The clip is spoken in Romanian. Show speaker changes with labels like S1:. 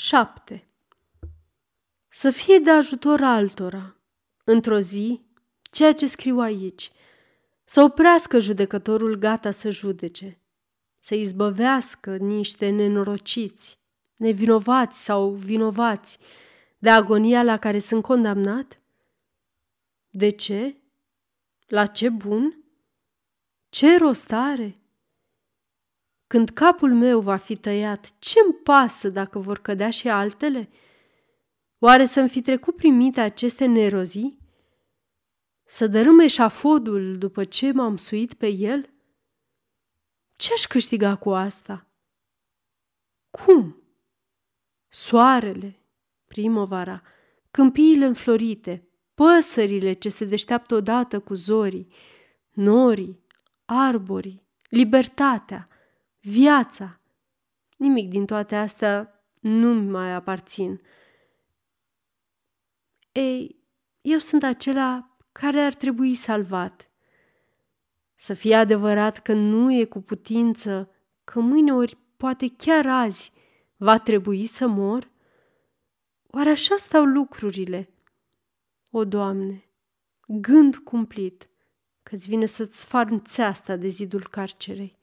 S1: 7. Să fie de ajutor altora, într-o zi, ceea ce scriu aici, să oprească judecătorul gata să judece, să izbăvească niște nenorociți, nevinovați sau vinovați de agonia la care sunt condamnat? De ce? La ce bun? Ce rost are? Când capul meu va fi tăiat, ce-mi pasă dacă vor cădea și altele? Oare să-mi fi trecut primite aceste nerozii? Să dărâm eșafodul după ce m-am suit pe el? Ce-aș câștiga cu asta? Cum? Soarele, primăvara, câmpiile înflorite, păsările ce se deșteaptă odată cu zorii, norii, arborii, libertatea, viața. Nimic din toate astea nu-mi mai aparțin. Ei, eu sunt acela care ar trebui salvat. Să fie adevărat că nu e cu putință, că mâine ori poate chiar azi va trebui să mor? Oare așa stau lucrurile? O, Doamne, gând cumplit, că-ți vine să-ți farm țeasta de zidul carcerei.